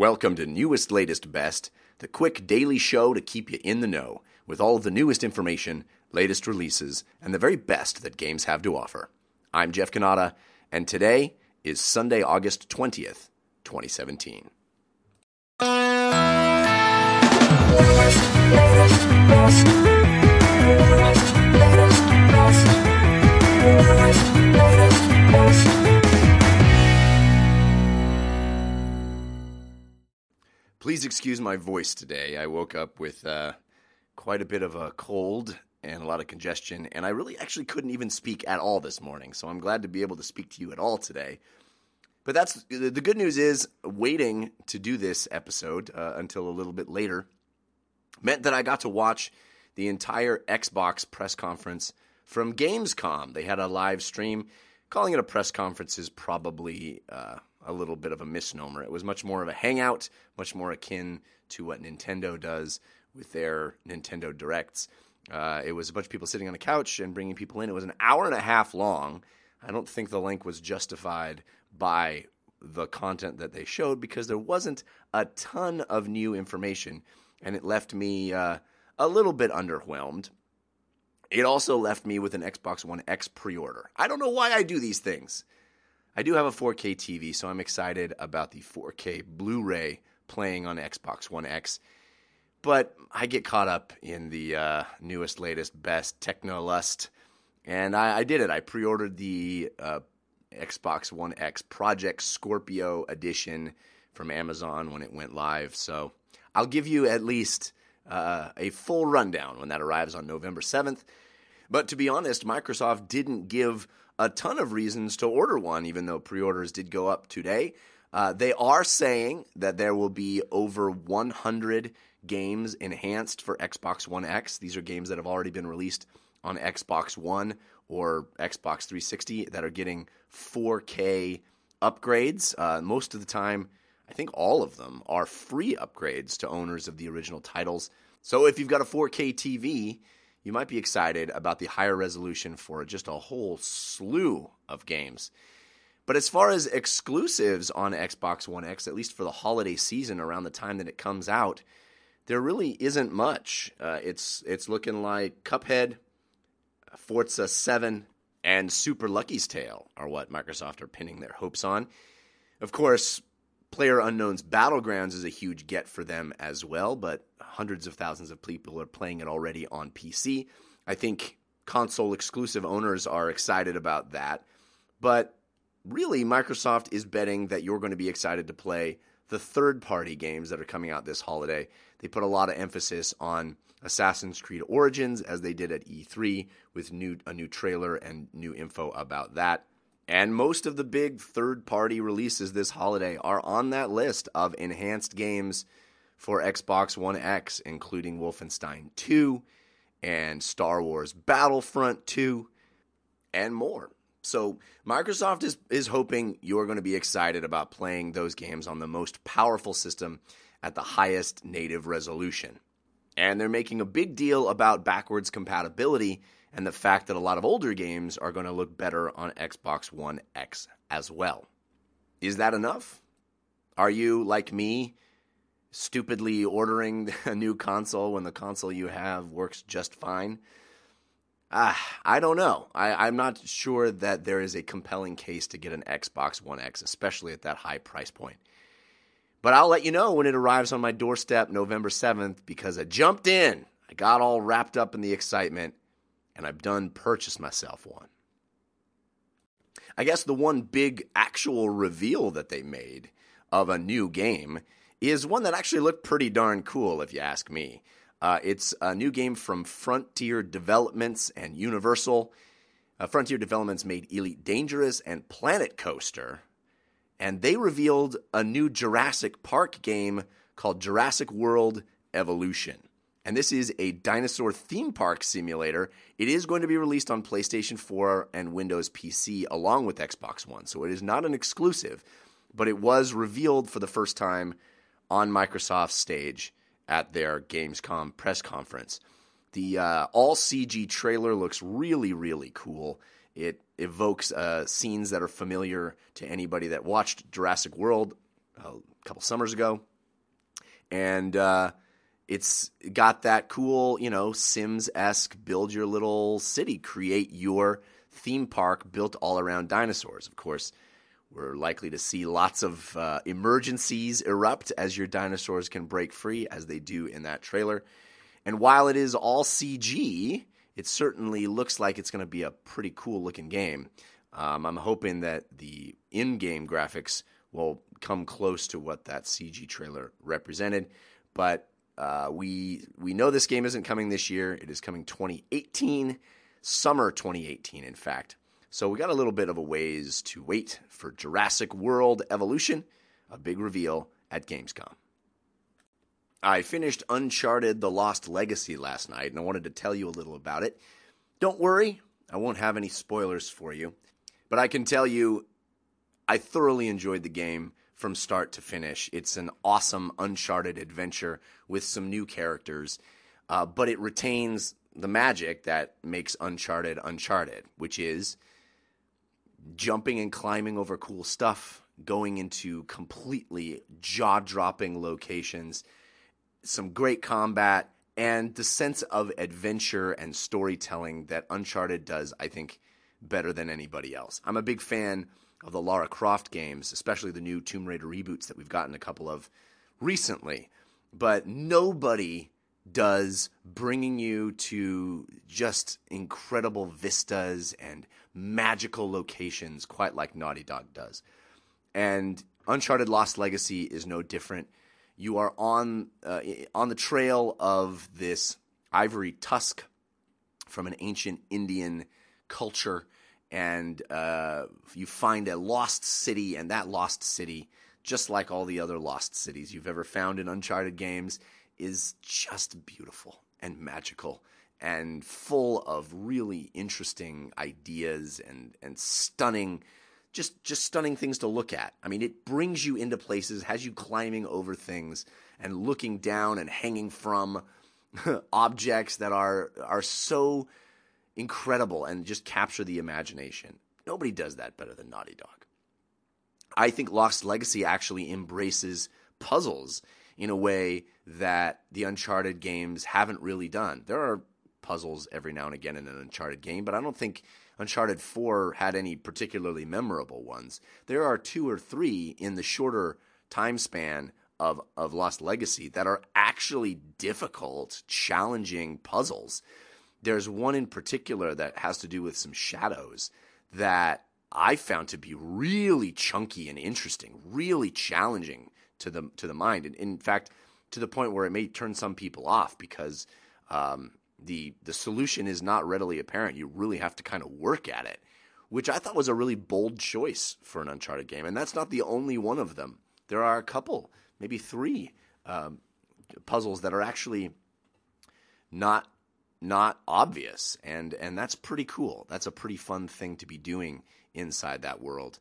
Welcome to Newest, Latest, Best, the quick daily show to keep you in the know with all of the newest information, latest releases, and the very best that games have to offer. I'm Jeff Cannata, and today is Sunday, August 20th, 2017. Please excuse my voice today. I woke up with uh, quite a bit of a cold and a lot of congestion, and I really actually couldn't even speak at all this morning. So I'm glad to be able to speak to you at all today. But that's the good news is waiting to do this episode uh, until a little bit later meant that I got to watch the entire Xbox press conference from Gamescom. They had a live stream. Calling it a press conference is probably uh, a little bit of a misnomer. It was much more of a hangout, much more akin to what Nintendo does with their Nintendo Directs. Uh, it was a bunch of people sitting on a couch and bringing people in. It was an hour and a half long. I don't think the length was justified by the content that they showed because there wasn't a ton of new information, and it left me uh, a little bit underwhelmed. It also left me with an Xbox One X pre order. I don't know why I do these things. I do have a 4K TV, so I'm excited about the 4K Blu ray playing on Xbox One X. But I get caught up in the uh, newest, latest, best techno lust, and I, I did it. I pre ordered the uh, Xbox One X Project Scorpio edition from Amazon when it went live. So I'll give you at least uh, a full rundown when that arrives on November 7th. But to be honest, Microsoft didn't give a ton of reasons to order one, even though pre orders did go up today. Uh, they are saying that there will be over 100 games enhanced for Xbox One X. These are games that have already been released on Xbox One or Xbox 360 that are getting 4K upgrades. Uh, most of the time, I think all of them are free upgrades to owners of the original titles. So if you've got a 4K TV, you might be excited about the higher resolution for just a whole slew of games. But as far as exclusives on Xbox One X, at least for the holiday season around the time that it comes out, there really isn't much. Uh, it's it's looking like Cuphead, Forza 7, and Super Lucky's Tale are what Microsoft are pinning their hopes on. Of course, Player Unknown's Battlegrounds is a huge get for them as well, but hundreds of thousands of people are playing it already on PC. I think console exclusive owners are excited about that. But really, Microsoft is betting that you're going to be excited to play the third party games that are coming out this holiday. They put a lot of emphasis on Assassin's Creed Origins as they did at E3 with new a new trailer and new info about that. And most of the big third party releases this holiday are on that list of enhanced games for Xbox One X, including Wolfenstein 2 and Star Wars Battlefront 2 and more. So, Microsoft is, is hoping you're going to be excited about playing those games on the most powerful system at the highest native resolution. And they're making a big deal about backwards compatibility and the fact that a lot of older games are going to look better on Xbox One X as well. Is that enough? Are you, like me, stupidly ordering a new console when the console you have works just fine? Ah, I don't know. I, am not sure that there is a compelling case to get an Xbox One X, especially at that high price point. But I'll let you know when it arrives on my doorstep November 7th because I jumped in. I got all wrapped up in the excitement and I've done purchased myself one. I guess the one big actual reveal that they made of a new game is one that actually looked pretty darn cool, if you ask me. Uh, it's a new game from Frontier Developments and Universal. Uh, Frontier Developments made Elite Dangerous and Planet Coaster, and they revealed a new Jurassic Park game called Jurassic World Evolution. And this is a dinosaur theme park simulator. It is going to be released on PlayStation 4 and Windows PC along with Xbox One. So it is not an exclusive, but it was revealed for the first time on Microsoft's stage at their Gamescom press conference. The uh, all CG trailer looks really, really cool. It evokes uh, scenes that are familiar to anybody that watched Jurassic World a couple summers ago. and uh, it's got that cool, you know, Sims esque build your little city, create your theme park built all around dinosaurs. Of course, we're likely to see lots of uh, emergencies erupt as your dinosaurs can break free, as they do in that trailer. And while it is all CG, it certainly looks like it's going to be a pretty cool looking game. Um, I'm hoping that the in game graphics will come close to what that CG trailer represented. But uh, we we know this game isn't coming this year. It is coming 2018, summer 2018, in fact. So we got a little bit of a ways to wait for Jurassic World Evolution, a big reveal at Gamescom. I finished Uncharted The Lost Legacy last night, and I wanted to tell you a little about it. Don't worry, I won't have any spoilers for you, but I can tell you I thoroughly enjoyed the game from start to finish. It's an awesome Uncharted adventure with some new characters, uh, but it retains the magic that makes Uncharted Uncharted, which is jumping and climbing over cool stuff, going into completely jaw dropping locations some great combat, and the sense of adventure and storytelling that Uncharted does, I think, better than anybody else. I'm a big fan of the Lara Croft games, especially the new Tomb Raider reboots that we've gotten a couple of recently. But nobody does bringing you to just incredible vistas and magical locations quite like Naughty Dog does. And Uncharted Lost Legacy is no different you are on uh, on the trail of this ivory tusk from an ancient Indian culture, and uh, you find a lost city, and that lost city, just like all the other lost cities you've ever found in Uncharted games, is just beautiful and magical and full of really interesting ideas and and stunning just just stunning things to look at. I mean, it brings you into places, has you climbing over things and looking down and hanging from objects that are are so incredible and just capture the imagination. Nobody does that better than Naughty Dog. I think Lost Legacy actually embraces puzzles in a way that the Uncharted games haven't really done. There are puzzles every now and again in an Uncharted game, but I don't think Uncharted 4 had any particularly memorable ones. There are two or three in the shorter time span of, of Lost Legacy that are actually difficult, challenging puzzles. There's one in particular that has to do with some shadows that I found to be really chunky and interesting, really challenging to the to the mind. And in fact, to the point where it may turn some people off because um, the the solution is not readily apparent. You really have to kind of work at it, which I thought was a really bold choice for an Uncharted game. And that's not the only one of them. There are a couple, maybe three um, puzzles that are actually not not obvious, and and that's pretty cool. That's a pretty fun thing to be doing inside that world.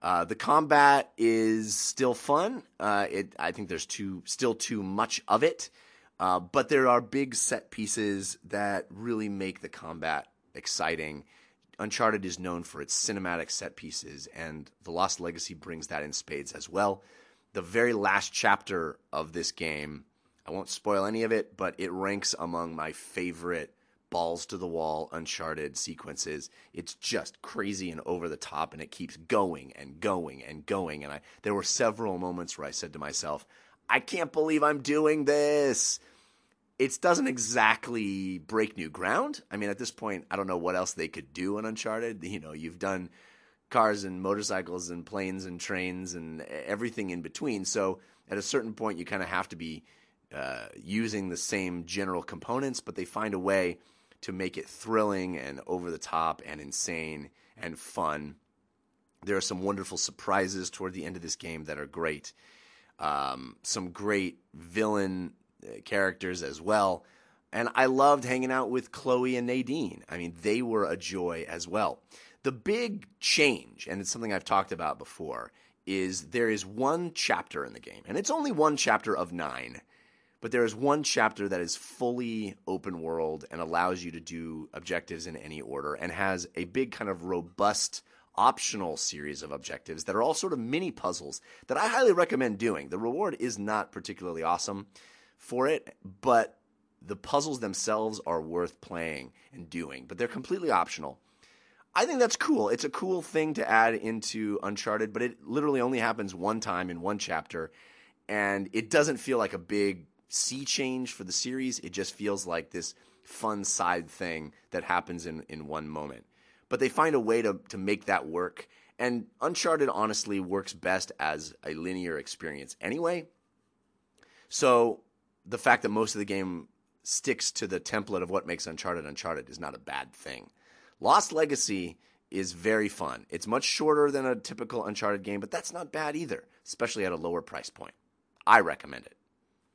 Uh, the combat is still fun. Uh, it, I think there's too still too much of it. Uh, but there are big set pieces that really make the combat exciting. Uncharted is known for its cinematic set pieces, and The Lost Legacy brings that in spades as well. The very last chapter of this game, I won't spoil any of it, but it ranks among my favorite balls to the wall Uncharted sequences. It's just crazy and over the top, and it keeps going and going and going. And I, there were several moments where I said to myself, I can't believe I'm doing this it doesn't exactly break new ground. I mean, at this point, I don't know what else they could do in Uncharted. You know, you've done cars and motorcycles and planes and trains and everything in between. So at a certain point, you kind of have to be uh, using the same general components, but they find a way to make it thrilling and over the top and insane and fun. There are some wonderful surprises toward the end of this game that are great. Um, some great villain characters as well. And I loved hanging out with Chloe and Nadine. I mean, they were a joy as well. The big change, and it's something I've talked about before, is there is one chapter in the game, and it's only one chapter of nine, but there is one chapter that is fully open world and allows you to do objectives in any order and has a big kind of robust optional series of objectives that are all sort of mini puzzles that I highly recommend doing. The reward is not particularly awesome for it, but the puzzles themselves are worth playing and doing, but they're completely optional. I think that's cool. It's a cool thing to add into Uncharted, but it literally only happens one time in one chapter, and it doesn't feel like a big sea change for the series. It just feels like this fun side thing that happens in, in one moment. But they find a way to, to make that work. And Uncharted honestly works best as a linear experience anyway. So the fact that most of the game sticks to the template of what makes Uncharted Uncharted is not a bad thing. Lost Legacy is very fun. It's much shorter than a typical Uncharted game, but that's not bad either, especially at a lower price point. I recommend it.